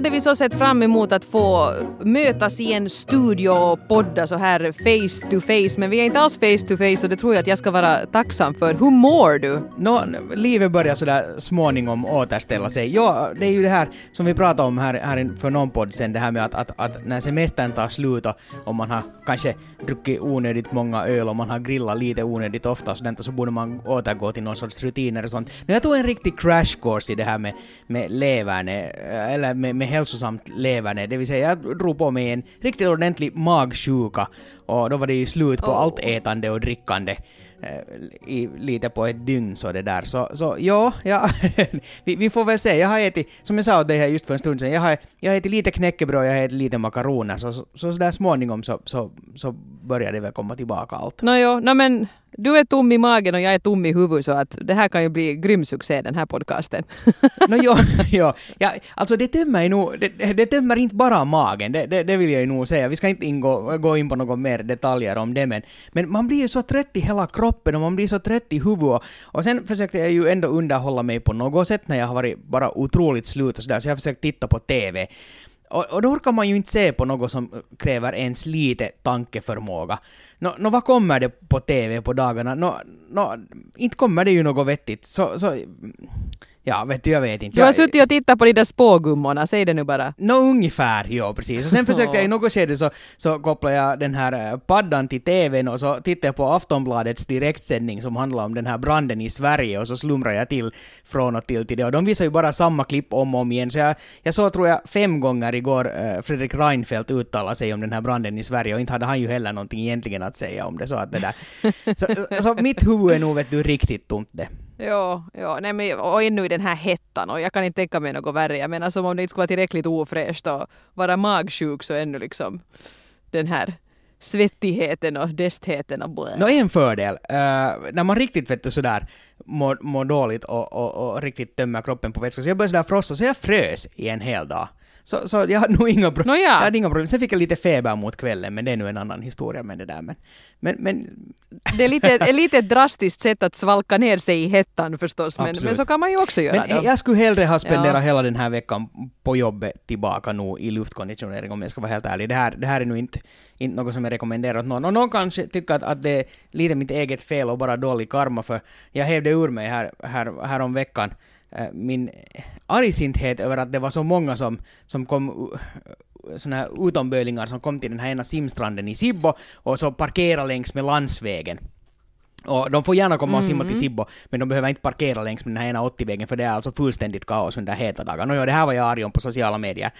hade vi så sett fram emot att få mötas i en studio och podda så här face to face, men vi är inte alls face to face och det tror jag att jag ska vara tacksam för. Hur mår du? Nå, livet börjar sådär småningom återställa sig. Ja, det är ju det här som vi pratade om här, här för någon podd sen, det här med att, att, att när semestern tar slut och om man har kanske druckit onödigt många öl och man har grillat lite onödigt ofta och sådant, så borde man återgå till någon sorts rutiner och sånt. Men jag tog en riktig crash course i det här med, med leverne, eh, eller med, med hälsosamt leverne, det vill säga jag drog på mig en riktigt ordentlig magsjuka och då var det ju slut på Oh. allt ätande och drickande eh, i, lite på ett dygn så det där. Så, så ja, ja vi, vi får väl se. Jag har ätit, som jag sa åt dig här just för en stund sedan, jag har, jag har ätit lite knäckebröd, jag har ätit lite makaroner, så, så, så där småningom så, så, så börjar det väl komma tillbaka allt. Nåjo, no, men du är tom i magen och jag är tom i huvudet så att det här kan ju bli grym succé den här podcasten. No, jo, jo. Ja, alltså det tömmer nog, det, det tömmer inte bara magen, det, det, det vill jag ju nog säga. Vi ska inte ingå, gå in på några mer detaljer om det, men, men man blir ju så trött i hela kroppen och man blir så trött i huvudet. Och, och sen försökte jag ju ändå underhålla mig på något sätt när jag har varit bara otroligt slut och sådär, så jag har försökt titta på TV. Och, och då orkar man ju inte se på något som kräver ens lite tankeförmåga. Nå, nå vad kommer det på TV på dagarna? Nå, nå, inte kommer det ju något vettigt. Så, så ja, vet du, jag vet inte. Du har Jag- suttit och tittat på de där spågummorna, säg det nu bara. Nå, ungefär, ja precis. Och sen försökte jag i något skede så, så kopplade jag den här eh, paddan till TVn och så tittade jag på Aftonbladets direktsändning som handlar om den här branden i Sverige och så slumrade jag till från och till till det. Och de visar ju bara samma klipp om och om igen. Så jag, jag såg, tror jag, fem gånger igår eh, Fredrik Reinfeldt uttala sig om den här branden i Sverige och inte hade han ju heller någonting egentligen att säga om det. Så att det där. Så, så mitt huvud är nog, vet du, riktigt tomt det. Ja, ja, nej men och ännu i den här hettan och jag kan inte tänka mig något värre. Jag menar som om det inte skulle vara tillräckligt ofräscht och vara magsjuk så ännu liksom den här svettigheten och destheten och blä. Nå, en fördel. uh, när man riktigt vet du, sådär mår, må dåligt och, och, och riktigt tömmer kroppen på vätska, så jag började sådär frossa, så jag frös i en hel dag. Så, så jag hade nog inga, pro- Nåja. jag hade inga problem. Sen fick jag lite feber mot kvällen, men det är nu en annan historia med det där. Men, men, men Det är lite, är lite ett drastiskt sätt att svalka ner sig i hettan förstås, men, men så kan man ju också göra. Men då. jag skulle hellre ha spenderat Ja. hela den här veckan på jobbet tillbaka nu i luftkonditionering om jag ska vara helt ärlig. Det här, det här är nog inte, inte något som jag rekommenderar åt någon. Och någon kanske tycker att, att det är lite mitt eget fel och bara dålig karma för jag hävde ur mig här, här, här om veckan Äh, min argsinthet över att det var så många som, som kom såna här utombölingar som kom till den här ena simstranden i Sibbo och så parkerade längs med landsvägen. Och de får gärna komma och simma till Sibbo, men de behöver inte parkera längs med den här ena 80-vägen för det är alltså fullständigt kaos under heta dagar. Nåja, det här var jag arg om på sociala medier,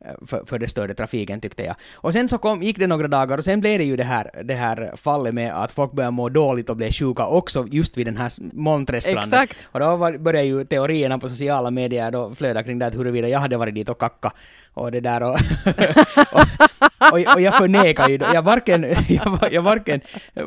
eh, för, för det störde trafiken tyckte jag. Och sen så kom, gick det några dagar och sen blev det ju det här, det här fallet med att folk började må dåligt och blev sjuka också just vid den här Molnträskstranden. Exakt. Och då var, började ju teorierna på sociala medier då flöda kring det att huruvida jag hade varit dit och kacka och det där och, och, och, jag förnekar ju, jag varken, jag, jag varken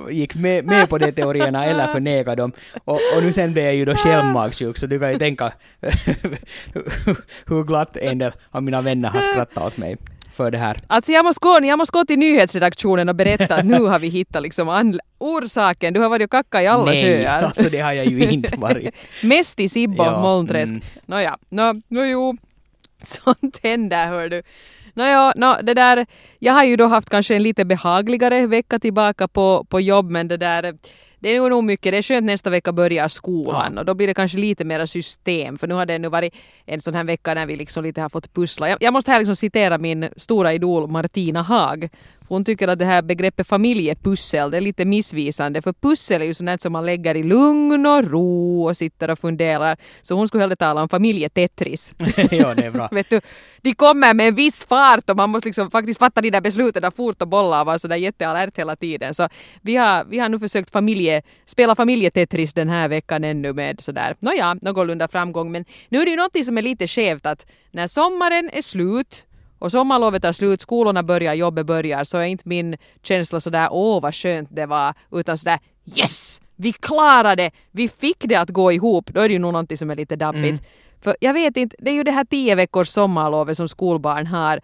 gick med, med på de teorierna eller förnekade dem. Och, och nu sen blev jag ju då själv magsjuk så du kan ju tänka hur glatt en del av mina vänner har skrattat åt mig för det här. Alltså jag måste, gå, jag måste gå till nyhetsredaktionen och berätta att nu har vi hittat liksom an, orsaken. Du har varit och kackat i alla Nej, sjöar. alltså det har jag ju inte varit. Mest i Sibbo, Ja, Molnträsk. mm. Nåja, nå, nå jo, sånt händer hör du. Nåja, nå, det där, jag har ju då haft kanske en lite behagligare vecka tillbaka på, på jobb men det där det är nog mycket, det är skönt nästa vecka börjar skolan Ja. och då blir det kanske lite mera system för nu har det nu varit en sån här vecka när vi liksom lite har fått pussla. Jag, jag måste här liksom citera min stora idol Martina Haag. Hon tycker att det här begreppet familjepussel det är lite missvisande för pussel är ju sånt som man lägger i lugn och ro och sitter och funderar. Så hon skulle hellre tala om familjetetris. ja, det är bra. Vet du, de kommer med en viss fart och man måste liksom faktiskt fatta de där besluten där fort och bolla och vara sådär jättealert hela tiden. Så vi har, vi har nu försökt familje, spela familjetetris den här veckan ännu med sådär, nåja, någorlunda framgång. Men nu är det ju någonting som är lite skevt att när sommaren är slut och sommarlovet är slut, skolorna börjar, jobbet börjar, så är inte min känsla sådär åh vad skönt det var, utan sådär yes! Vi klarade det! Vi fick det att gå ihop. Då är det ju nog någonting som är lite dabbigt. För jag vet inte, det är ju det här tio veckors sommarlovet som skolbarn har.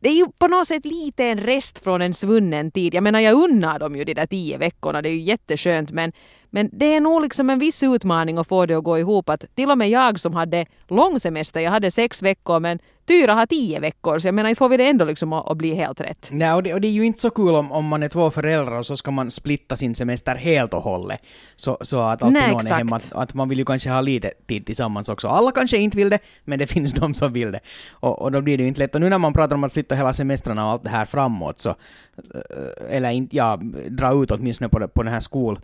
Det är ju på något sätt lite en rest från en svunnen tid. Jag menar jag unnar dem ju de där tio veckorna, det är ju jätteskönt men, Men det är nog liksom en viss utmaning att få det att gå ihop. Att till och med jag som hade lång semester, jag hade sex veckor men Tyra har tio veckor, så jag menar inte får vi det ändå liksom att, att bli helt rätt. Nej, och det, och det är ju inte så kul om, om man är två föräldrar och så ska man splitta sin semester helt och hållet. Så, så att alltid Nej, någon är hemma. Att, att man vill ju kanske ha lite tid tillsammans också. Alla kanske inte vill det, men det finns de som vill det. Och, och då blir det ju inte lätt. Och nu när man pratar om att flytta hela semestrarna och allt det här framåt så, eh, eller inte, ja, dra ut åtminstone på, på den här skol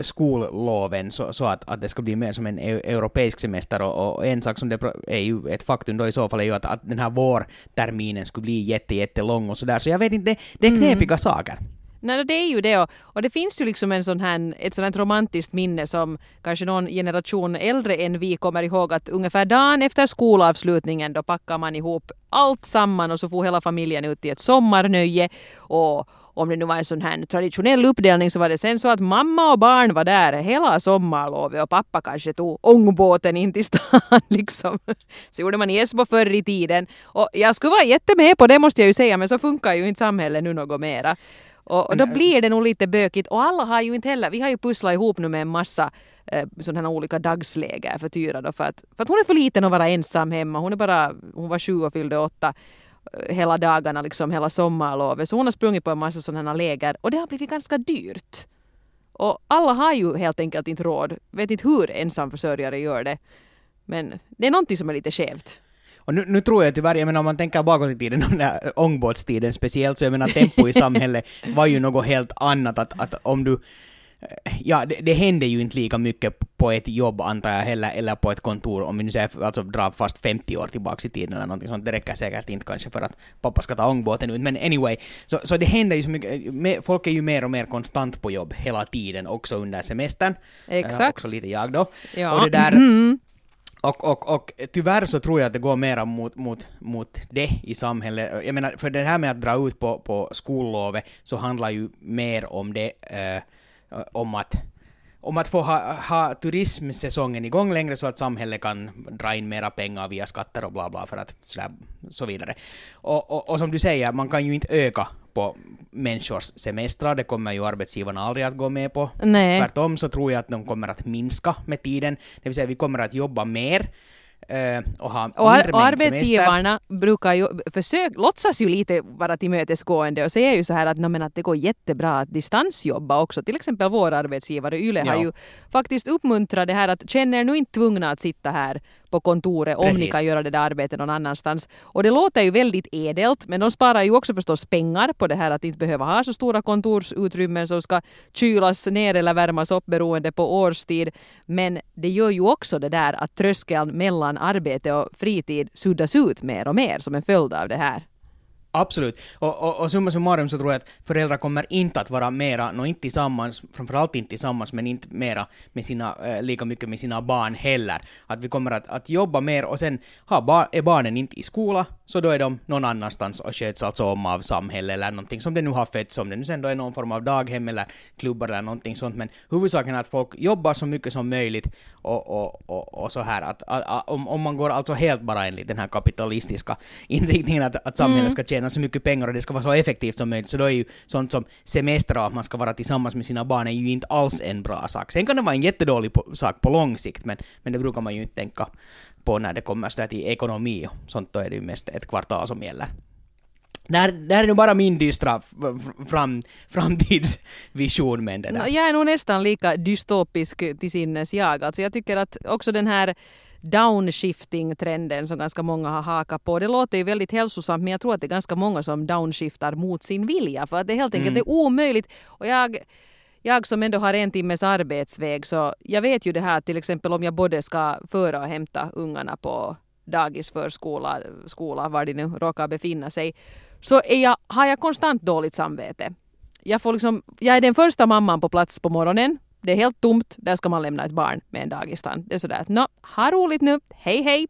skolloven så, så att, att det ska bli mer som en europeisk semester och, och, en sak som det är ju ett faktum då i så fall är ju att, att den här vårterminen skulle bli jätte, jättelång och sådär så jag vet inte, det, det är mm. knepiga mm. saker. Nej, det är ju det. Och, och det finns ju liksom en sån här, ett sånt här romantiskt minne som kanske någon generation äldre än vi kommer ihåg att ungefär dagen efter skolavslutningen då packar man ihop allt samman och så får hela familjen ut i ett sommarnöje och om det nu var en sån här traditionell uppdelning så var det sen så att mamma och barn var där hela sommarlovet och pappa kanske tog ångbåten in till stan liksom. Så gjorde man i Esbo förr i tiden. Och jag skulle vara jättemed på det måste jag ju säga men så funkar ju inte samhället nu något mera. Och, och då blir det nog lite bökigt och alla har ju inte heller, vi har ju pusslat ihop nu med en massa eh, sådana här olika dagsläger för Tyra då för att, för att hon är för liten att vara ensam hemma. Hon är bara, hon var sju och fyllde åtta hela dagarna, liksom hela sommarlovet. Så hon har sprungit på en massa sådana läger och det har blivit ganska dyrt. Och alla har ju helt enkelt inte råd. Vet inte hur ensamförsörjare gör det. Men det är någonting som är lite skevt. Och nu, nu, tror jag tyvärr, jag menar om man tänker bakåt i tiden, den där ångbåtstiden speciellt, så jag menar tempo i samhället var ju något helt annat. Att, att om du ja, det, det händer ju inte lika mycket på ett jobb antar jag heller, eller på ett kontor om vi nu säger, alltså drar fast 50 år tillbaka i tiden eller någonting sånt. Det räcker säkert inte kanske för att pappa ska ta ångbåten ut, men anyway. Så, så det händer ju så mycket, folk är ju mer och mer konstant på jobb hela tiden, också under semestern. Exakt. Äh, också lite jag då. Ja. Och det där, mm. Och, och, och tyvärr så tror jag att det går mera mot, mot, mot det i samhället. Jag menar, för det här med att dra ut på, på skollovet så handlar ju mer om det eh, om att om att få ha, ha turismsäsongen igång längre så att samhället kan dra in mera pengar via skatter och bla bla för att sådär, så vidare. Och, och, och som du säger, man kan ju inte öka på människors semestrar, det kommer ju arbetsgivarna aldrig att gå med på. Nej. Tvärtom så tror jag att de kommer att minska med tiden, det vill säga vi kommer att jobba mer och ha och, ar och arbetsgivarna brukar ju försök, låtsas ju lite vara tillmötesgående och säger ju så här att, no, men att det går jättebra att distansjobba också. Till exempel vår arbetsgivare Yle ja. har ju faktiskt uppmuntrat det här att känner nu inte tvungna att sitta här på kontoret om ni kan göra det där arbetet någon annanstans. Och det låter ju väldigt edelt men de sparar ju också förstås pengar på det här att inte behöva ha så stora kontorsutrymmen som ska kylas ner eller värmas upp beroende på årstid. Men det gör ju också det där att tröskeln mellan arbete och fritid suddas ut mer och mer som en följd av det här. Absolut. Och, och, och summa summarum så tror jag att föräldrar kommer inte att vara mera, no, inte tillsammans, framförallt inte tillsammans, men inte mera med sina, eh, lika mycket med sina barn heller. Att vi kommer att, att jobba mer och sen ha bar, är barnen inte i skola, så då är de någon annanstans och sköts alltså om av samhället eller någonting som det nu har fötts, om det nu sen då är någon form av daghem eller klubbar eller någonting sånt. Men huvudsaken är att folk jobbar så mycket som möjligt och, och, och, och så här att, att, om, om man går alltså helt bara enligt den här kapitalistiska inriktningen att, att samhället mm. ska tjäna så mycket pengar och det ska vara så effektivt som möjligt, så då är ju sånt som semester och att man ska vara tillsammans med sina barn är ju inte alls en bra sak. Sen kan det vara en jättedålig sak på lång sikt, men, men det brukar man ju inte tänka på när det kommer sådär till ekonomi och sånt, då är det ju mest ett kvartal som gäller. Det här, är nog bara min dystra fram, framtidsvision med det där. Jag är nog nästan lika dystopisk till sinnes jag. Alltså jag tycker att också den här downshifting-trenden som ganska många har hakat på. Det låter ju väldigt hälsosamt men jag tror att det är ganska många som downshiftar mot sin vilja för att det helt enkelt mm. är omöjligt. Och jag, jag som ändå har en timmes arbetsväg så jag vet ju det här till exempel om jag både ska föra och hämta ungarna på dagis, förskola, skola, var de nu råkar befinna sig, så är jag, har jag konstant dåligt samvete. Jag, får liksom, jag är den första mamman på plats på morgonen det är helt tomt, där ska man lämna ett barn med en dagistant. Det är sådär att nå, ha roligt nu, hej hej.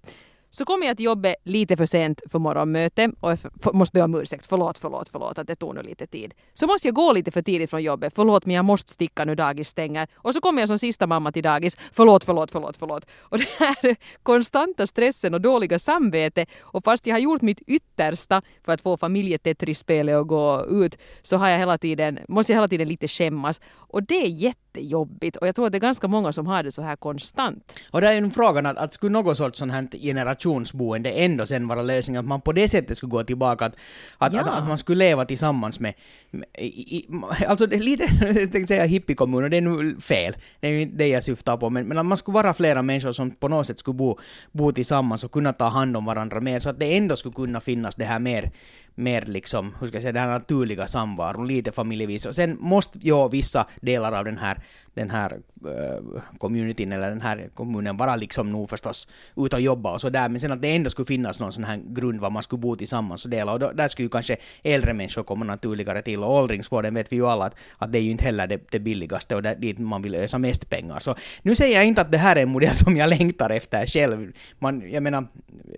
Så kommer jag till jobbet lite för sent för morgonmöte och jag för, måste be om ursäkt. Förlåt, förlåt, förlåt att det tog nu lite tid. Så måste jag gå lite för tidigt från jobbet. Förlåt, men jag måste sticka nu dagis stänger. Och så kommer jag som sista mamma till dagis. Förlåt, förlåt, förlåt, förlåt. Och det här konstanta stressen och dåliga samvete och fast jag har gjort mitt yttersta för att få familjetetrispelet att gå ut så har jag hela tiden, måste jag hela tiden lite skämmas. Och det är jättejobbigt och jag tror att det är ganska många som har det så här konstant. Och det är ju frågan att, att skulle något sorts sånt här generationsboende ändå sen vara lösningen, att man på det sättet skulle gå tillbaka, att, att, Ja. att, att man skulle leva tillsammans med, med i, i, alltså det är lite, jag tänkte säga hippiekommun, och det är nu fel, det är ju inte det jag syftar på, men, men att man skulle vara flera människor som på något sätt skulle bo, bo tillsammans och kunna ta hand om varandra mer, så att det ändå skulle kunna finnas det här mer, mer liksom, hur ska jag säga, den här naturliga samvaron, lite familjevis. Och sen måste ju vissa delar av den här, den här uh, communityn eller den här kommunen vara liksom nog förstås ute och jobba och sådär, men sen att det ändå skulle finnas någon sån här grund var man skulle bo tillsammans och dela, och då, där skulle ju kanske äldre människor komma naturligare till, och åldringsvården vet vi ju alla att, att det är ju inte heller det, det billigaste och där, dit man vill ösa mest pengar. Så nu säger jag inte att det här är en modell som jag längtar efter själv. Man, jag menar,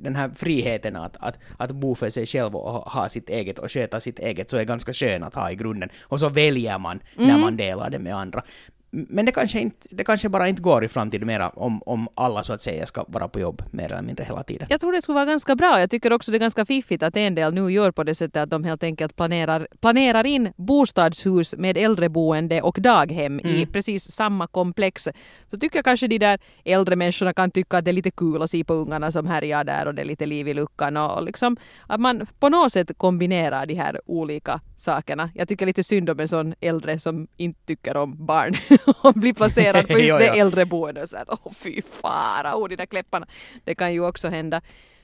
den här friheten att, att, att bo för sig själv och ha- ha sitt eget och sköta sitt eget så är ganska skön att ha i grunden. Och så väljer man när man delar det med andra. Men det kanske, inte, det kanske bara inte går i framtiden mera om, om alla så att säga ska vara på jobb mer eller mindre hela tiden. Jag tror det skulle vara ganska bra. Jag tycker också det är ganska fiffigt att en del nu gör på det sättet att de helt enkelt planerar, planerar in bostadshus med äldreboende och daghem i precis samma komplex. Så tycker jag kanske de där äldre människorna kan tycka att det är lite kul att se på ungarna som härjar där och det är lite liv i luckan och, och liksom att man på något sätt kombinerar de här olika sakerna. Jag tycker lite synd om en sån äldre som inte tycker om barn och blir placerad på just Jo, det ja. äldreboende. Så att åh fy fara, oh, de där kläpparna. Det kan ju också hända.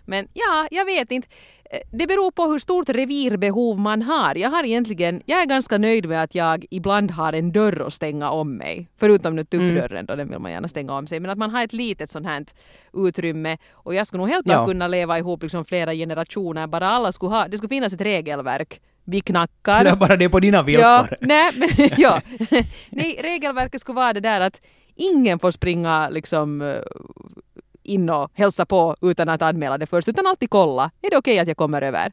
Men ja, jag vet inte. Eh, Det beror på hur stort revirbehov man har. Jag har egentligen, jag är ganska nöjd med att jag ibland har en dörr att stänga om mig. Förutom nu tuppdörren då, den vill man gärna stänga om sig. Men att man har ett litet sånt här utrymme. Och jag skulle nog helt Ja. kunna leva ihop liksom flera generationer. Bara alla skulle ha, det skulle finnas ett regelverk. Vi knackar. Så det är bara det på dina villkor. Ja, nej, men, ja. nej, regelverket skulle vara det där att ingen får springa liksom eh, in och hälsa på utan att anmäla det först, utan alltid kolla. Är det okej att jag kommer över?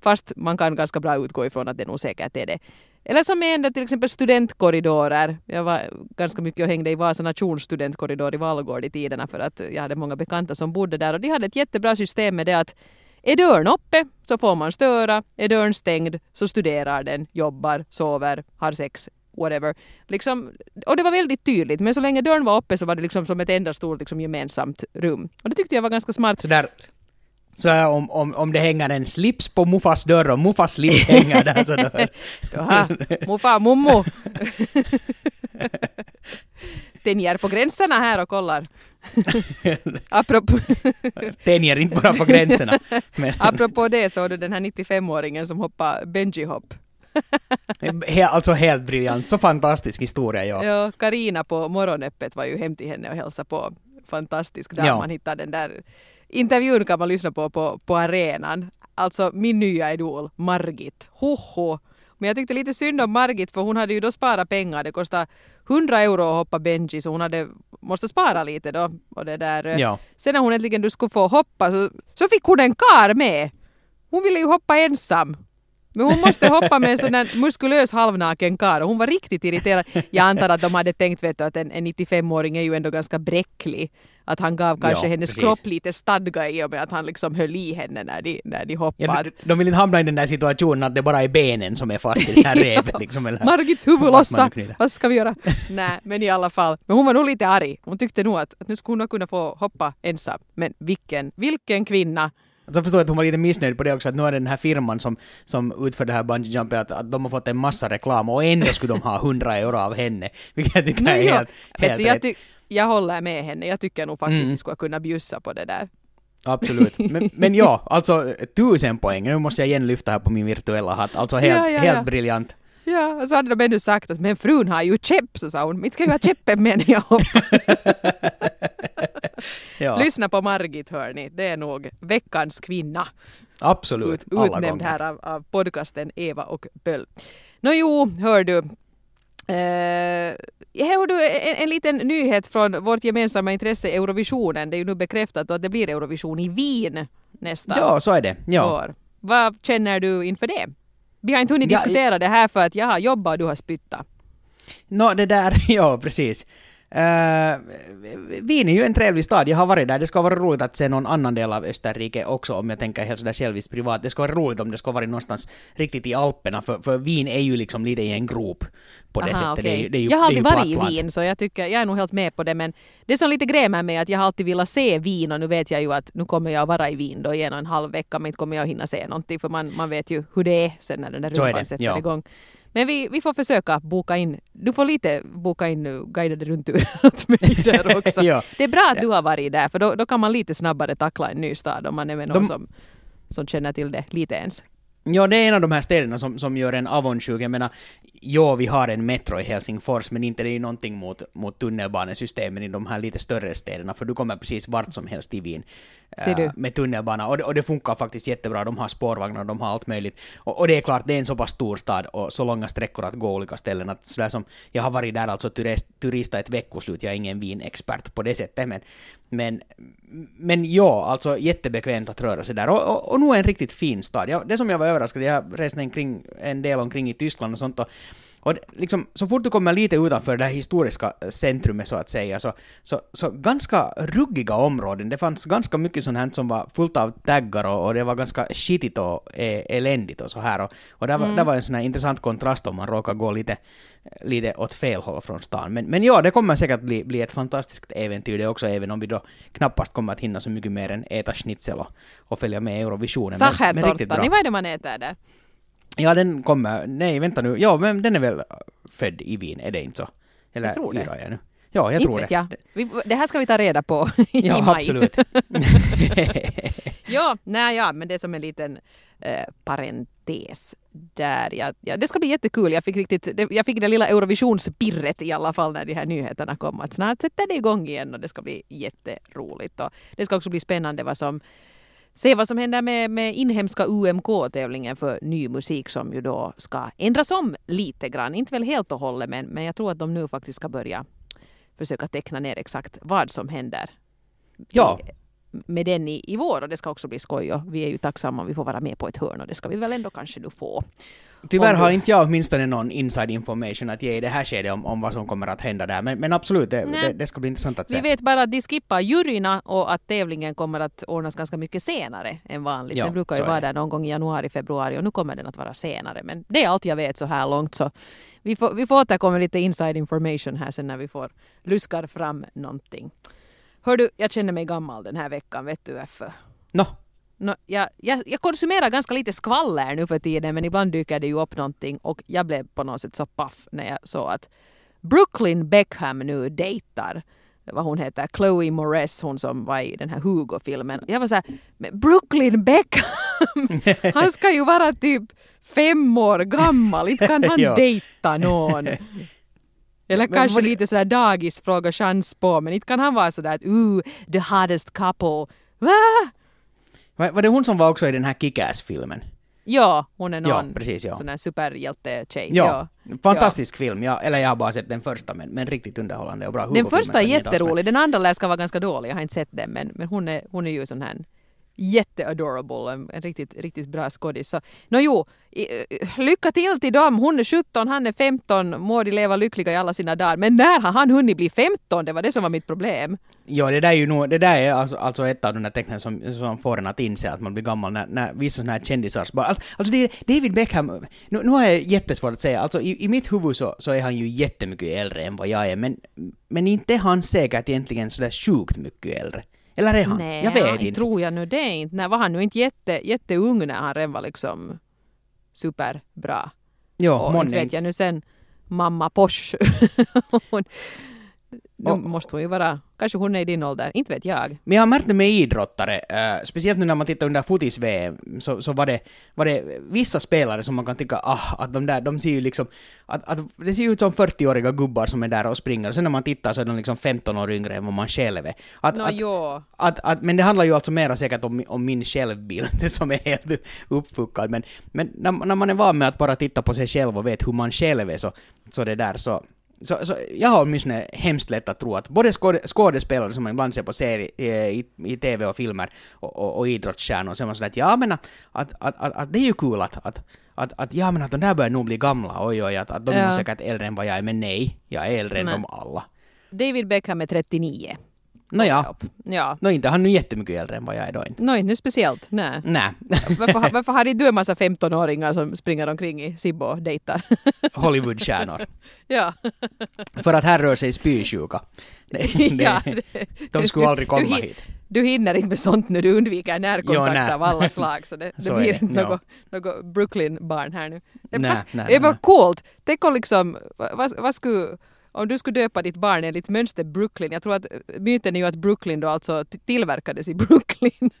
Fast man kan ganska bra utgå ifrån att det nog säkert är det. Eller som med till exempel studentkorridorer. Jag var ganska mycket och hängde i Vasa nations studentkorridor i Vallgård i tiderna för att jag hade många bekanta som bodde där och de hade ett jättebra system med det att är dörren uppe så får man störa, är dörren stängd så studerar den, jobbar, sover, har sex, whatever. Liksom, och det var väldigt tydligt, men så länge dörren var uppe så var det liksom som ett enda stort liksom, gemensamt rum. Och det tyckte jag var ganska smart. Så där, så här, om, om, om det hänger en slips på Muffas dörr och Muffas slips hänger där så då, Jaha, muffa mummo. Tänjer på gränserna här och kollar. Apropå, tänjer inte bara på gränserna. Men apropå det såg du den här 95-åringen som hoppade bungee-hopp. he, alltså helt briljant, så fantastisk historia ja. Ja, Karina på morgonöppet var ju hem till henne och hälsade på. Fantastisk där Ja. man hittar den där intervjun kan man lyssna på, på på arenan. Alltså min nya idol Margit. Hoho. Men jag tyckte lite synd om Margit för hon hade ju då sparat pengar. Det kostade 100 euro att hoppa bungee så hon hade måste spara lite då. Och det där. Ja. Sen när hon äntligen du skulle få hoppa så, så fick hon en kar med. Hon ville ju hoppa ensam. Men hon måste hoppa med en sån där muskulös halvnaken karl och hon var riktigt irriterad. Jag antar att de hade tänkt vet du, att en, en 95-åring är ju ändå ganska bräcklig. Att han gav kanske Ja, hennes precis. kropp lite stadga i och med att han liksom höll i henne när de, när de hoppade. Ja, de, vill inte hamna i den där situationen att det bara är benen som är fast i det här repet liksom. Eller, Margits huvud lossa! Vad ska vi göra? Nej, men i alla fall. Men hon var nog lite arg. Hon tyckte nog att, att nu skulle hon kunna få hoppa ensam. Men vilken, vilken kvinna! Så förstår jag att hon var lite missnöjd på det också, att nu är det den här firman som, som utför det här bungee jumping, att, att de har fått en massa reklam och ändå skulle de ha 100 euro av henne. Vilket jag tycker No, är helt, helt rätt. Jag håller med henne. Jag tycker nog faktiskt Mm. att skulle kunna bjussa på det där. Absolut. Men, men ja, alltså tusen poäng. Nu måste jag igen lyfta här på min virtuella hatt. Alltså helt, Ja, ja, helt ja. briljant. Ja, och så hade de ännu sagt att men frun har ju käpp, så sa hon. Inte ska jag ha käppen med när jag. Ja, Lyssna på Margit hörni, det är nog veckans kvinna. absolut. Ut, Alla utnämnd gånger. här av, av podcasten Eva och Böll. Nå jo, hör du. Eh, Här har du en, en liten nyhet från vårt gemensamma intresse Eurovisionen. Det är ju nu bekräftat att det blir Eurovision i Wien nästa Ja, så är det. Ja. år. Vad känner du inför det? Vi har inte hunnit Ja, diskutera det här för att jag har jobbat och du har spyttat. Nå, det där, ja precis. Uh, Wien är ju en trevlig stad, jag har varit där. Det ska vara roligt att se någon annan del av Österrike också om jag tänker helt sådär själviskt privat. Det ska vara roligt om det ska vara någonstans riktigt i Alperna för, för Wien är ju liksom lite i en grop på det Aha, sättet. Det är, det är ju, jag har aldrig varit i. Wien så jag, tycker, jag är nog helt med på det men det som lite grämer mig är att jag har alltid velat se Wien och nu vet jag ju att nu kommer jag vara i Wien då i en och en halv vecka men inte kommer jag hinna se någonting för man, man vet ju hur det är sen när den där det, sätter ja. igång. Men vi, vi får försöka boka in, du får lite boka in nu guidade rundturer åt mig där också. Ja. Det är bra att du har varit där för då, då kan man lite snabbare tackla en ny stad om man är med någon De- som, som känner till det lite ens. Ja, det är en av de här städerna som, som gör en avundsjuk. Jag menar, ja, vi har en metro i Helsingfors, men inte det är ju någonting mot, mot tunnelbanesystemen i de här lite större städerna, för du kommer precis vart som helst i Wien äh, med tunnelbana. Och det, och det funkar faktiskt jättebra. De har spårvagnar, de har allt möjligt. Och, och det är klart, det är en så pass stor stad och så långa sträckor att gå olika ställen. Att sådär som, jag har varit där alltså turist, turista ett veckoslut, jag är ingen Wien-expert på det sättet, men, men, men ja, alltså jättebekvämt att röra sig där. Och, och, och nu är en riktigt fin stad. Ja, det som jag var överraskad, jag reste en, kring, en del omkring i Tyskland och sånt och och liksom, så fort du kommer lite utanför det här historiska centrumet så att säga, så, så, så ganska ruggiga områden. Det fanns ganska mycket sånt här som var fullt av taggar och, och det var ganska skitigt och eh, eländigt och så här. Och, och där, var, där var en sån här intressant kontrast om man råkar gå lite, lite åt fel håll från stan. Men, men ja, det kommer säkert bli, bli ett fantastiskt äventyr det också, även om vi då knappast kommer att hinna så mycket mer än äta schnitzel och, och följa med Eurovisionen. Sachertorta, ni vad är det man äter där? Ja, den kommer... Nej, vänta nu. Ja, men den är väl född i Wien, är det inte så? Eller Jag tror det. jag nu? Ja, jag inte tror det. jag. Vi, det här ska vi ta reda på i Ja, maj. absolut. Ja, nej, ja, men det är som en liten eh, parentes där. Jag, ja, det ska bli jättekul. Jag fick, riktigt, jag fick det lilla Eurovisionspirret i alla fall när de här nyheterna kom. Att snart sätter det igång igen och det ska bli jätteroligt. Och det ska också bli spännande vad som Se vad som händer med, med inhemska UMK-tävlingen för ny musik som ju då ska ändras om lite grann. Inte väl helt och hållet men, men jag tror att de nu faktiskt ska börja försöka teckna ner exakt vad som händer ja, med den i, i vår och det ska också bli skoj och vi är ju tacksamma om vi får vara med på ett hörn och det ska vi väl ändå kanske nu få. tyvärr har inte jag åtminstone någon inside information att ge i det här skedet om, om vad som kommer att hända där. Men, men absolut, det, det, det ska bli intressant att Vi se. vet bara att de skippar juryna och att tävlingen kommer att ordnas ganska mycket senare än vanligt. Ja, den brukar ju vara där någon gång i januari, februari och nu kommer den att vara senare. Men det är allt jag vet så här långt så vi får, vi får återkomma lite inside information här sen när vi får luskar fram någonting. Hör du, jag känner mig gammal den här veckan, vet du varför? Nå, No, jag, jag, jag konsumerar ganska lite skvaller nu för tiden men ibland dyker det ju upp någonting och jag blev på något sätt så paff när jag såg att Brooklyn Beckham nu dejtar vad hon heter, Chloe Moretz, hon som var i den här Hugo-filmen. Jag var så här, men Brooklyn Beckham, han ska ju vara typ fem år gammal, inte kan han dejta någon. Eller Men kanske lite sådär dagisfråga chans på, men inte kan han vara sådär att ooh, the hottest couple. Va? var, var det hon som var också i den här Kick-Ass-filmen? Ja, hon är Ja, någon precis, ja. sån här superhjälte-tjej. Ja, fantastisk film. Ja, eller jag har bara sett den första, men, men riktigt underhållande och bra. Den första är jätterolig, den andra lär ska vara ganska dålig, jag har inte sett den men, men hon, är, hon är ju sån här jätteadorable, en, en riktigt, riktigt bra skådis. No, nå jo, i- eh, lycka till till dem, hon är 17, han är 15, må de leva lyckliga i alla sina dagar. Men när har han hunnit bli 15? Det var det som var mitt problem. Ja, det där är ju nog, det där är alltså, alltså ett av de där tecknen som, som får en att inse att man blir gammal när, när vissa sådana här kändisar bara, alltså, alltså det är David Beckham, nu, nu har jag jättesvårt att säga, alltså i, i mitt huvud så, så är han ju jättemycket äldre än vad jag är, men, men inte är han säkert egentligen sådär sjukt mycket äldre. Eller är han? Nej, jag vet inte inte. tror jag nu det inte. Nej, var han nu inte jätte, jätteung när han redan var liksom superbra? Jo, och inte vet jag nu sen mamma Porsche. hon, nu Och- måste hon ju vara, kanske hon är i din ålder, inte vet jag. Men jag har märkt det med idrottare, eh, speciellt nu när man tittar under fotis-VM, så, så var, det, var det vissa spelare som man kan tycka ah, att de där, de ser ju liksom, att, att det ser ju ut som 40-åriga gubbar som är där och springer, och sen när man tittar så är de liksom 15 år yngre än vad man själv är. Att, Nå att, att, att, men det handlar ju alltså mera säkert om, om min självbild som är helt uppfuckad, men, men när, när man är van med att bara titta på sig själv och vet hur man själv är så, så det där så så, så jag har åtminstone hemskt lätt att tro att både skåde, skådespelare som man ibland ser på serie, i, i tv och filmer och, och, och idrottsstjärnor, så är man sådär att ja men att, att, att, att, det är ju kul att, att att, att ja men att de där börjar nog bli gamla, oj oj, att, att de är Ja. nog säkert äldre än vad jag är, men nej, jag är äldre än dem alla. David Beckham är 39. Nåja, Ja. nå inte han är nu jättemycket äldre än vad jag är då inte. Nå, inte nu speciellt. Nej. Nej, Varför, varför har du en massa 15-åringar som springer omkring i Sibbo och dejtar? Hollywoodstjärnor. ja. För att här rör sig spysjuka. Det, det, ja det- de skulle aldrig komma du, hit. Du hinner inte med sånt nu, du undviker närkontakt av alla slag. Så det, det Så är blir det, inte något, något Brooklyn-barn här nu. Det, Nej, fast, det var coolt. Tänk om liksom, vad, vad skulle, om du skulle döpa ditt barn enligt mönster Brooklyn. Jag tror att myten är ju att Brooklyn då alltså tillverkades i Brooklyn.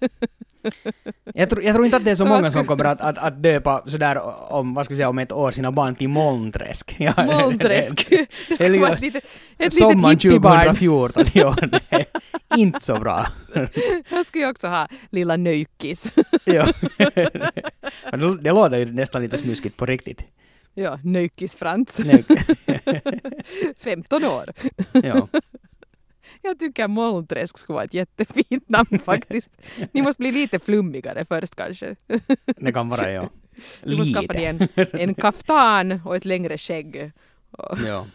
Jag tror, jag tror inte att det är så Så många som kommer att, att, att döpa sådär om, vad ska vi säga, om ett år sina barn till Molnträsk. Ja, Molnträsk. det- Det skulle vara ett litet, ett Sommaren litet hippiebarn. 2014, ja, inte så bra. Jag skulle ju också ha lilla nöjkis. ja. Det låter ju nästan lite snuskigt på riktigt. Ja, nöjkis-Frans. Nej. 15 år. ja. Jag tycker Molnträsk skulle vara ett jättefint namn faktiskt. Ni måste bli lite flummigare först kanske. Det kan vara, ja. Du måste skaffa dig en, en kaftan och ett längre skägg. Ja.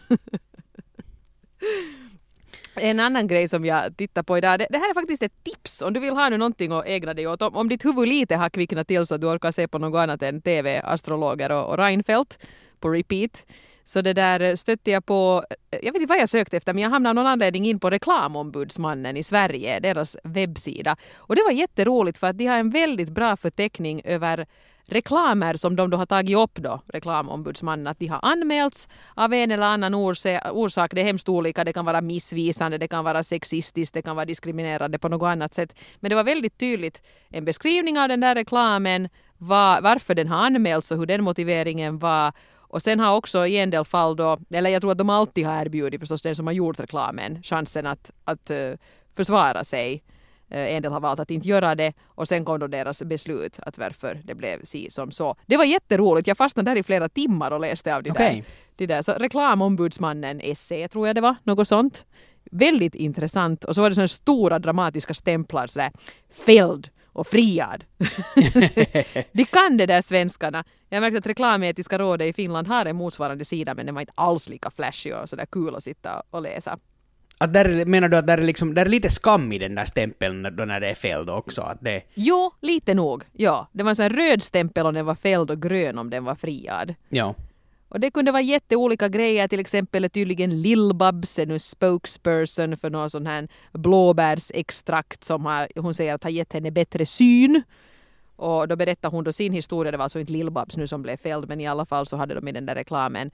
En annan grej som jag tittar på idag, det, det här är faktiskt ett tips om du vill ha nu någonting att ägna dig åt. Om, om ditt huvud lite har kvicknat till så att du orkar se på något annat än TV, astrologer och, och Reinfeldt på repeat. Så det där stötte jag på, eh, jag vet inte vad jag sökte efter men jag hamnade av någon anledning in på reklamombudsmannen i Sverige, deras webbsida. Och det var jätteroligt för att de har en väldigt bra förteckning över reklamer som de då har tagit upp då, reklamombudsmannen, att de har anmälts av en eller annan orsak. Det är hemskt olika, det kan vara missvisande, det kan vara sexistiskt, det kan vara diskriminerande på något annat sätt. Men det var väldigt tydligt en beskrivning av den där reklamen, var, varför den har anmälts och hur den motiveringen var. Och sen har också i en del fall då, eller jag tror att de alltid har erbjudit förstås den som har gjort reklamen chansen att, att eh, försvara sig. Eh, En del har valt att inte göra det och sen kom då deras beslut att varför det blev si som så. Det var jätteroligt. Jag fastnade där i flera timmar och läste av det Okej. där. Det där. Så reklamombudsmannen esse tror jag det var, något sånt. Väldigt intressant. Och så var det sådana stora dramatiska stämplar sådär fälld och friad. De kan det där svenskarna. Jag märkte att reklametiska rådet i Finland har en motsvarande sida men den var inte alls lika flashig och sådär kul att sitta och läsa. Att där, är- menar du att där är, liksom, där är lite skam i den där stämpeln då när det är fel då också? Att det, Jo, lite nog. Ja, det var en sån röd stämpel om den var fälld och grön om den var friad. ja. Och det kunde vara jätteolika grejer, till exempel tydligen Lill-Babs är nu spokesperson för någon sån här blåbärsextrakt som har, hon säger att har gett henne bättre syn. Och då berättar hon då sin historia, det var alltså inte Lill-Babs nu som blev fälld men i alla fall så hade de i den där reklamen,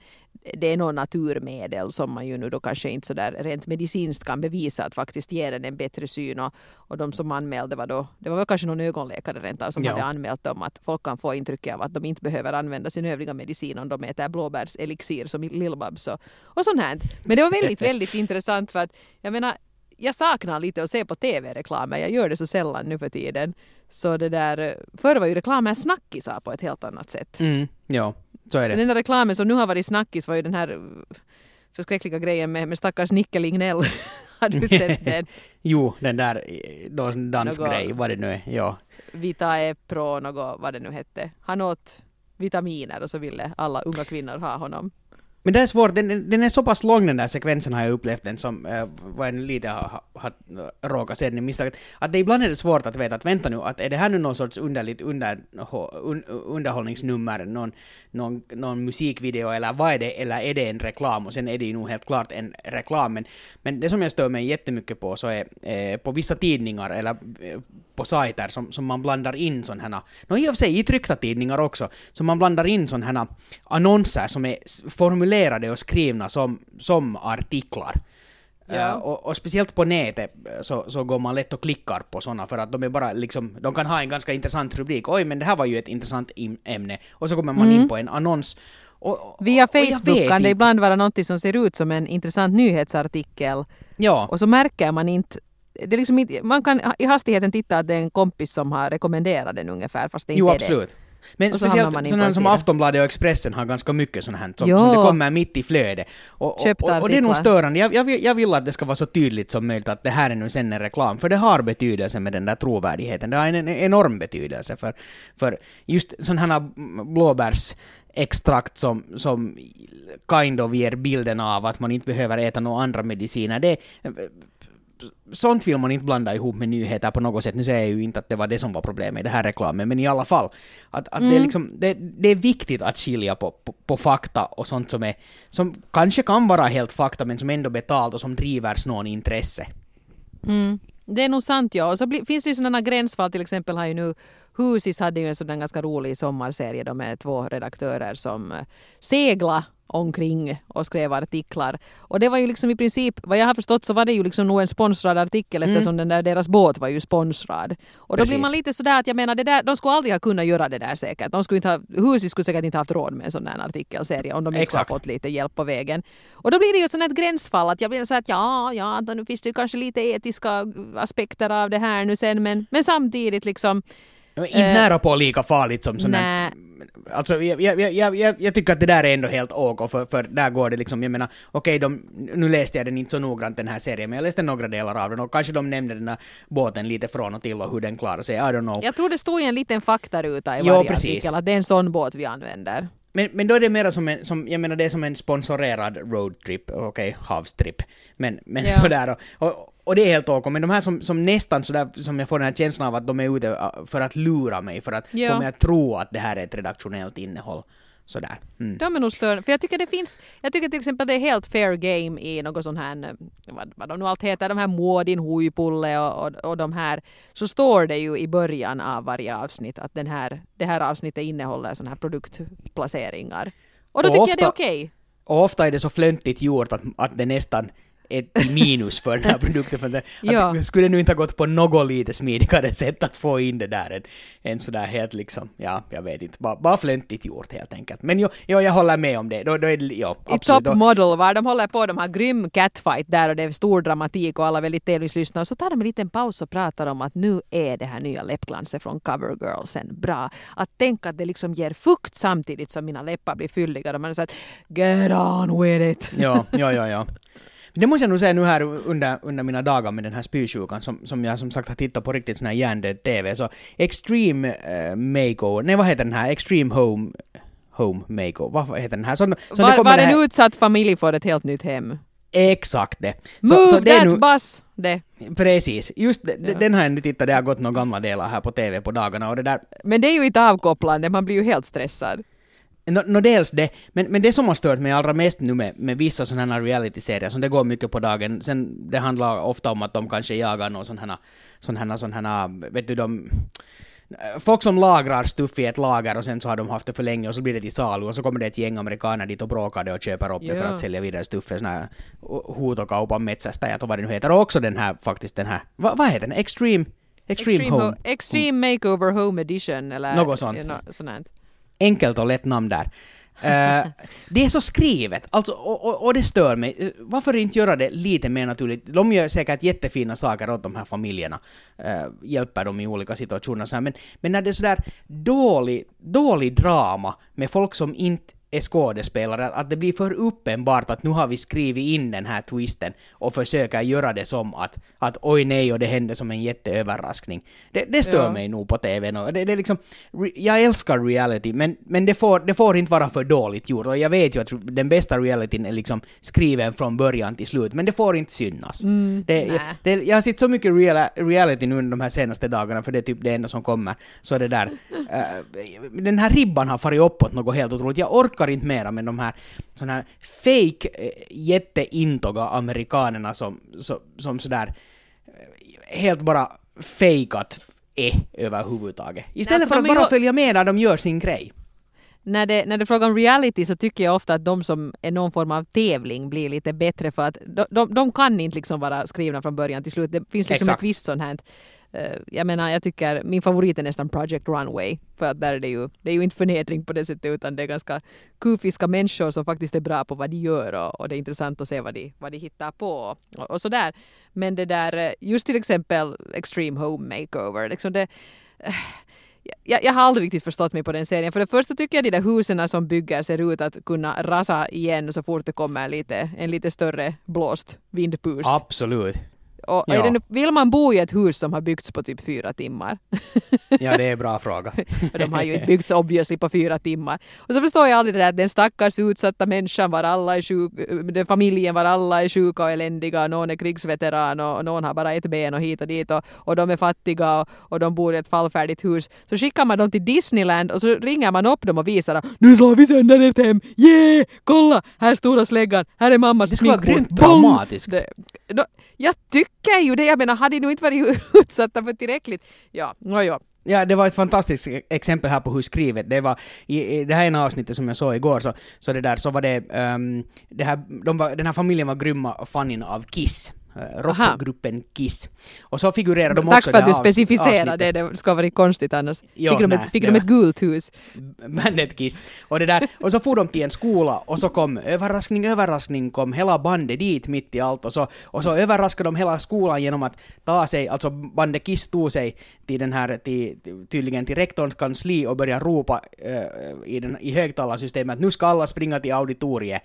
det är någon naturmedel som man ju nu då kanske inte sådär rent medicinskt kan bevisa att faktiskt ger den en bättre syn och, och de som anmälde var då, det var väl kanske någon ögonläkare rent av som Ja. hade anmält dem att folk kan få intrycket av att de inte behöver använda sin övriga medicin om de äter blåbärselixir som Lill-Babs och, och sånt här. Men det var väldigt, väldigt intressant för att jag menar jag saknar lite att se på tv-reklamer. Jag gör det så sällan nu för tiden. Så det där, förr var ju reklamer snackisar på ett helt annat sätt. Mm, ja, så är det. Den enda reklamen som nu har varit snackis var ju den här uh, förskräckliga grejen med, med stackars Nicke Lignell. har du sett den? Jo, den där eh, dansgrej, vad det nu är. Ja. Vita E Pro, något vad det nu hette. Han åt vitaminer och så ville alla unga kvinnor ha honom. Men det är svårt, den, den är så pass lång den där sekvensen har jag upplevt den som, äh, vad jag nu lite har, har, har råkat se den i misstaget, att det ibland är det svårt att veta att vänta nu, att är det här nu någon sorts underligt under, un, underhållningsnummer, någon, någon, någon musikvideo eller vad är det, eller är det en reklam? Och sen är det ju nog helt klart en reklam, men, men det som jag stör mig jättemycket på så är eh, på vissa tidningar eller eh, på sajter som, som man blandar in sådana här, no, i och för sig i tryckta tidningar också, som man blandar in sådana här annonser som är formulerade och skrivna som, som artiklar. Ja. Eh, och, och speciellt på nätet eh, så, så går man lätt och klickar på sådana för att de är bara liksom, de kan ha en ganska intressant rubrik. Oj, men det här var ju ett intressant ämne. Och så kommer man in på en annons. Och, och, Via Facebook kan det ibland vara något som ser ut som en intressant nyhetsartikel Ja. och så märker man inte det är liksom inte, man kan i hastigheten titta att det är en kompis som har rekommenderat den ungefär fast det inte Jo, är absolut. Men Och så speciellt sådana som. Aftonbladet och Expressen har ganska mycket sånt här som, Jo. som det kommer mitt i flödet. Och, och, och, och det är nog störande. Jag, jag, vill- jag vill att det ska vara så tydligt som möjligt att det här är nu sen en reklam, för det har betydelse med den där trovärdigheten. Det har en, en enorm betydelse för, för just sådana här blåbärsextrakt som, som kind of ger bilden av att man inte behöver äta några andra mediciner. Det, sånt vill man inte blanda ihop med nyheter på något sätt. Nu säger jag ju inte att det var det som var problemet i den här reklamen, men i alla fall. Att, att det, är liksom, det, det är viktigt att skilja på, på, på fakta och sånt som är, som kanske kan vara helt fakta, men som ändå betalt och som driver någon intresse. Mm. Det är nog sant ja. Och så bli, finns det ju sådana gränsfall, till exempel har ju nu Husis hade ju en sån där ganska rolig sommarserie då med två redaktörer som eh, segla omkring och skrev artiklar. Och det var ju liksom i princip, vad jag har förstått så var det ju liksom nog en sponsrad artikel eftersom den där, deras båt var ju sponsrad. Och då Precis. blir man lite sådär att jag menar, det där, de skulle aldrig ha kunnat göra det där säkert. De skulle inte ha, Husis skulle säkert inte haft råd med en sån där artikelserie om de inte skulle ha fått lite hjälp på vägen. Och då blir det ju ett sånt här gränsfall att jag blir så att ja, ja, då nu finns det ju kanske lite etiska aspekter av det här nu sen men, men samtidigt liksom Inte Eh, nära på lika farligt som sån här... Alltså, jag, jag, jag, jag, tycker att det där är ändå helt OK, för, för där går det liksom, jag menar, okej, de, nu läste jag den inte så noggrant den här serien, men jag läste några delar av den och kanske de nämnde den där båten lite från och till och hur den klarar sig, I don't know. Jag tror det stod i en liten faktaruta i Jo, varje precis. artikel att det är en sån båt vi använder. Men, men då är det mera som en, som, jag menar det är som en sponsorerad roadtrip, okej, havstrip. Men, men Ja. sådär och, och, och det är helt OK. Men de här som, som nästan sådär, som jag får den här känslan av att de är ute uh, för att lura mig, för att Ja. få mig att tro att det här är ett redaktionellt innehåll. Sådär. Mm. De är nog större. För jag tycker det finns, jag tycker till exempel det är helt fair game i något sån här, eh, vad, vad de nu allt heter, de här Muodin, Huipulle och, och, och de här, så står det ju i början av varje avsnitt att den här, det här avsnittet innehåller såna här produktplaceringar. Och då Och tycker jag det är ofta- okej. Och ofta är det så flöntigt gjort att, att det nästan till minus för den här produkten. För att Ja. det skulle nu inte ha gått på något lite smidigare sätt att få in det där än, än sådär helt liksom, ja, jag vet inte, bara, bara flöntigt gjort helt enkelt. Men jo, jo, jag håller med om det. Då, då är det, jo, I absolut. Top Model var de håller på, de har grym catfight där och det är stor dramatik och alla väldigt tävlingslyssnare. Så tar de en liten paus och pratar om att nu är det här nya läppglanset från Covergirlsen bra. Att tänka att det liksom ger fukt samtidigt som mina läppar blir fylligare. Man är så att get on with it. Ja, ja, ja, ja. Det måste jag nog säga nu här under, under mina dagar med den här spysjukan som, som jag som sagt har tittat på riktigt sån här hjärndöd TV. Så Extreme uh, Makeover, nej vad heter den här? Extreme Home Home Makeover, vad heter den här? Som det Var, kommer var det en här, utsatt familj får ett helt nytt hem. Exakt det. Move det är that nu- bus! Det. Precis, just det, Ja. den har jag nu tittat, det har gått några gamla delar här på TV på dagarna och det där, Men det är ju inte avkopplande, man blir ju helt stressad. Nå, nå dels det, men, men det som har stört mig allra mest nu med, med vissa sådana här reality-serier, som det går mycket på dagen, sen det handlar ofta om att de kanske jagar någon sån här, sån här, sån här, vet du de, folk som lagrar stuff i ett lager och sen så har de haft det för länge och så blir det till salu och så kommer det ett gäng amerikaner dit och bråkar det och köper upp det för att sälja vidare stuffet, sån här hutokaupan metsästäjät och vad det nu heter. Och också den här, faktiskt den här, vad, vad heter den? Extreme, Extreme, Home. Ho- Extreme Makeover Home Edition eller Något sånt. Ja, nå- sånt. Enkelt och lätt namn där. Eh, det är så skrivet, alltså, och, och, och det stör mig. Eh, Varför inte göra det lite mer naturligt? De gör säkert jättefina saker åt de här familjerna, eh, hjälper dem i olika situationer, så här, men, men när det är sådär dålig, dålig drama med folk som inte är skådespelare, att det blir för uppenbart att nu har vi skrivit in den här twisten och försöker göra det som att, att oj nej och det hände som en jätteöverraskning. Det, det stör Ja. mig nog på TVn och det, det är liksom, jag älskar reality men, men det, får, det får inte vara för dåligt gjort och jag vet ju att den bästa realityn är liksom skriven från början till slut men det får inte synas. det, Mm, nä. det, jag har sett så mycket real, reality nu under de här senaste dagarna för det är typ det enda som kommer. Så det där, eh, den här ribban har farit uppåt något helt otroligt. Jag orkar inte mera med de här såna här fake eh, jätteintoga amerikanerna som, som, som sådär eh, helt bara fejkat är överhuvudtaget. Istället Alltså, för att bara ju- följa med när de gör sin grej. när det, när det är fråga om reality så tycker jag ofta att de som är någon form av tävling blir lite bättre för att de, de, de kan inte liksom vara skrivna från början till slut. Det finns liksom Exakt. ett visst sånt här eh, Eh, jag menar, jag tycker min favorit är nästan Project Runway. För att där är det ju, det är ju inte förnedring på det sättet utan det är ganska kufiska människor som faktiskt är bra på vad de gör och, och det är intressant att se vad de, vad de hittar på och, och sådär. Men det där, eh, just till exempel Extreme Home Makeover, liksom det, eh, jag, jag har aldrig riktigt förstått mig på den serien. För det första tycker jag de där husen som bygger ser ut att kunna rasa igen så fort det kommer lite, en lite större blåst vindpust. Absolut. Och Ja. det vill man bo i ett hus som har byggts på typ fyra timmar? Ja, det är en bra fråga. Och de har ju inte byggts obviously på fyra timmar. Och så förstår jag aldrig det där att den stackars utsatta människan var alla är sjuk, den familjen var alla är sjuka och eländiga och någon är krigsveteran och, någon har bara ett ben och hit och dit och, och de är fattiga och, och de bor i ett fallfärdigt hus. Så skickar man dem till Disneyland och så ringer man upp dem och visar att nu slår vi sönder ert hem, yeah! Kolla! Här är stora släggan, här är mammas Det skulle vara sminkbord. grymt Bong! traumatiskt. Det, då, jag tycker ju det, jag menar hade de nog inte varit utsatta för tillräckligt. Ja, nåjo. Ja, det var ett fantastiskt e- exempel här på hur skrivet det var. I, i det här ena avsnittet som jag såg igår så, så det där så var det, um, det här, de var, den här familjen var grymma fanin av Kiss eh, Rockgruppen Kiss. Och så figurerar de Tack också för att du avsnittet. det, det ska vara konstigt annars. Jo, fick de, nej, ett, fick de ett gult hus? bandet Kiss. Och det där, och så for de till en skola och så kom överraskning, överraskning kom hela bandet dit mitt i allt och så, och så överraskade de hela skolan genom att ta sig, alltså bandet Kiss tog sig till den här, till, tydligen till rektorns kansli och börja ropa eh, i, den, i högtalarsystemet att nu ska alla springa till auditoriet.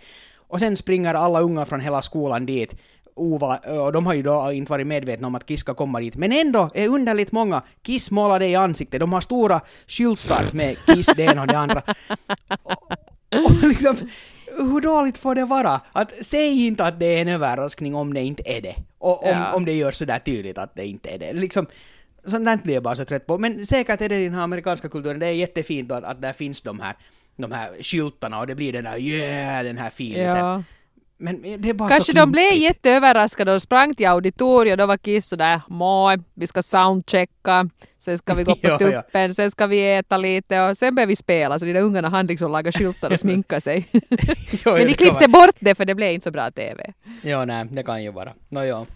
Och sen springer alla unga från hela skolan dit ova, och de har ju då inte varit medvetna om att Kiss ska komma dit. Men ändå är underligt många Kiss målade i ansiktet. De har stora skyltar med Kiss det ena och det andra. Och, och liksom, hur dåligt får det vara? Att säg inte att det är en överraskning om det inte är det. Och om, Ja. om det görs sådär tydligt att det inte är det. Liksom, sånt blir jag bara så trött på. Men säkert är det den här amerikanska kulturen, det är jättefint att, att där finns de här, de här skyltarna och det blir den där yeah, den här feelingen. Ja. Men det är bara Kanske de blev jätteöverraskade och sprang till auditoriet och då var Kiss sådär moj, vi ska soundchecka, sen ska vi gå på ja. tuppen, sen ska vi äta lite och sen börjar vi spela. Så de där ungarna hann liksom laga skyltar och sminka sig. Jo, Men de klippte bort det för det blev inte så bra TV. Ja, nej, det kan ju vara. Nå, ja.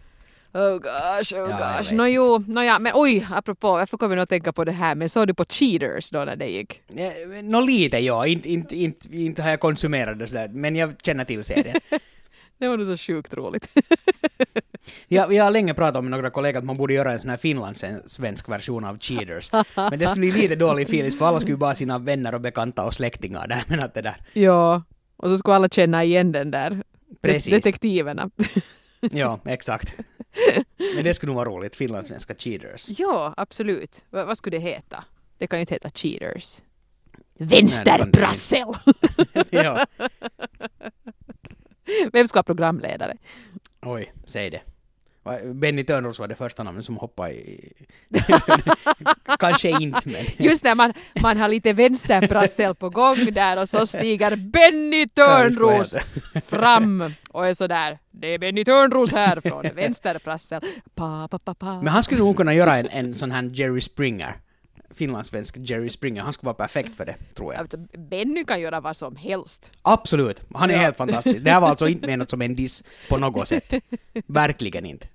Oh gosh, oh jag gosh. vet Nå jo, nå ja, men oj, apropå, varför kommer jag att tänka på det här, men såg du på Cheaters då när det gick? Eh, Nå lite, ja. Inte, inte, inte, inte har jag konsumerat det sådär, men jag känner till serien. Det var nog så sjukt roligt. Jag, vi har länge pratat med några kollegor att man borde göra en sån här finlandssvensk version av Cheaters. Men det skulle bli lite dålig feeling för alla skulle ju bara sina vänner och bekanta och släktingar där. Men att det där, ja, och så skulle alla känna igen den där Precis. detektiverna. ja, exakt. Men det skulle nog vara roligt, finlandssvenska Cheaters. ja, absolut. Va, vad skulle det heta? Det kan ju inte heta Cheaters. Vänsterprassel! ja. Vem ska vara programledare? Oj, säg det. Benny Törnros var det första namnet som hoppade i... Kanske inte, men... Just när man, man har lite vänsterprassel på gång där och så stiger Benny Törnros fram och är sådär. Det är Benny Törnros här från vänsterprassel. Pa, pa, pa, pa. Men han skulle nog kunna göra en, en sån här Jerry Springer. Finlandssvensk Jerry Springer. Han skulle vara perfekt för det, tror jag. Alltså, Benny kan göra vad som helst. Absolut. Han är Ja. helt fantastisk. Det här var alltså inte menat som en diss på något sätt. Verkligen inte.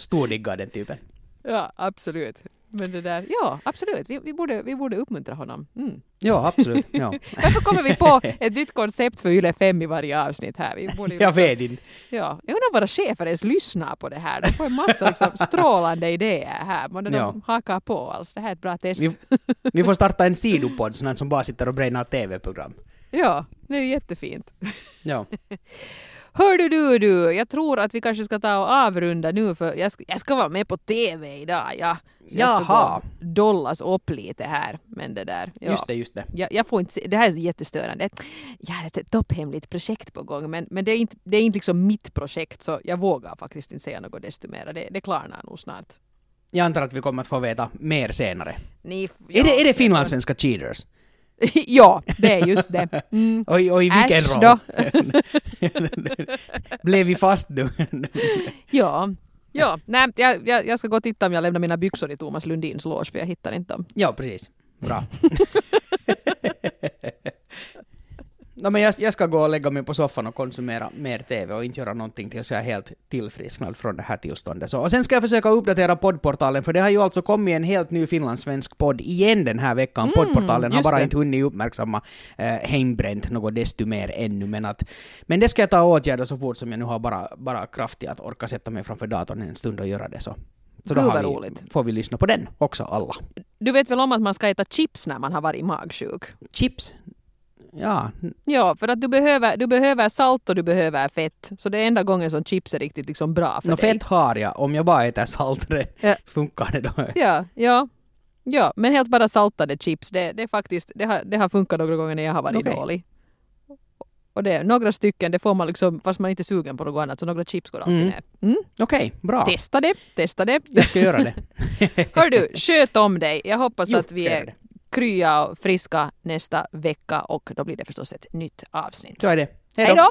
Stordiggar den typen. Ja, absolut. Men det där, ja, absolut. Vi, vi, borde, vi borde uppmuntra honom. Mm. Ja, absolut. Ja. Varför kommer vi på ett nytt koncept för Yle 5 i varje avsnitt här? Vi borde, Jag vet inte. Ja, jag undrar om våra chefer ens lyssnar på det här. De får en massa liksom, strålande idéer här. Månde de Ja. hakar på alls. Det här är ett bra test. Vi, vi får starta en sidopodd, sån som bara sitter och bränner TV-program. Ja, det är jättefint. Ja. Hördu du, du, jag tror att vi kanske ska ta och avrunda nu för jag ska, jag ska vara med på TV idag. Ja. Så jag ska dollas upp lite här. Men det där, ja. Just det, just det. Jag, jag får inte se, det här är jättestörande. Jag har ett topphemligt projekt på gång men, men det, är inte, det är inte liksom mitt projekt så jag vågar faktiskt inte säga något desto mer. Det, det klarnar nog snart. Jag antar att vi kommer att få veta mer senare. Ni, Är det, är det finlandssvenska cheaters? ja, det är just det. Mm. Och i vilken Äsch roll? Blev vi fast nu? Ja, ja. Nej, jag, jag, jag ska gå och titta om jag lämnar mina byxor i Thomas Lundins loge för jag hittar inte dem. ja, precis. Bra. No, men jag, jag ska gå och lägga mig på soffan och konsumera mer TV och inte göra någonting tills jag är helt tillfrisknad från det här tillståndet. Så, och sen ska jag försöka uppdatera poddportalen, för det har ju alltså kommit en helt ny finlandssvensk podd igen den här veckan. poddportalen har bara det. inte hunnit uppmärksamma eh, Heimbränt något desto mer ännu, men, att, men det ska jag ta åtgärda så fort som jag nu har bara, bara kraft att orka sätta mig framför datorn en stund och göra det. Så Så då vi, roligt. får vi lyssna på den också alla. Du vet väl om att man ska äta chips när man har varit magsjuk? Chips. Ja, Ja, för att du behöver, du behöver salt och du behöver fett. Så det är enda gången som chips är riktigt liksom bra för Nå dig. fett har jag. Om jag bara äter saltare, Ja. funkar det då? Ja, ja. Ja, men helt bara saltade chips, det, det, är faktiskt, det, har, det har funkat några gånger när jag har varit Okej. dålig. Och det, några stycken, det får man liksom, fast man inte är sugen på något annat, så några chips går alltid Mm. ner. Mm. Okej, bra. Testa det, testa det. Jag ska göra det. Hör du, sköt om dig. Jag hoppas Jo, att vi är det. Krya och friska nästa vecka och då blir det förstås ett nytt avsnitt. Så är det. Hej då!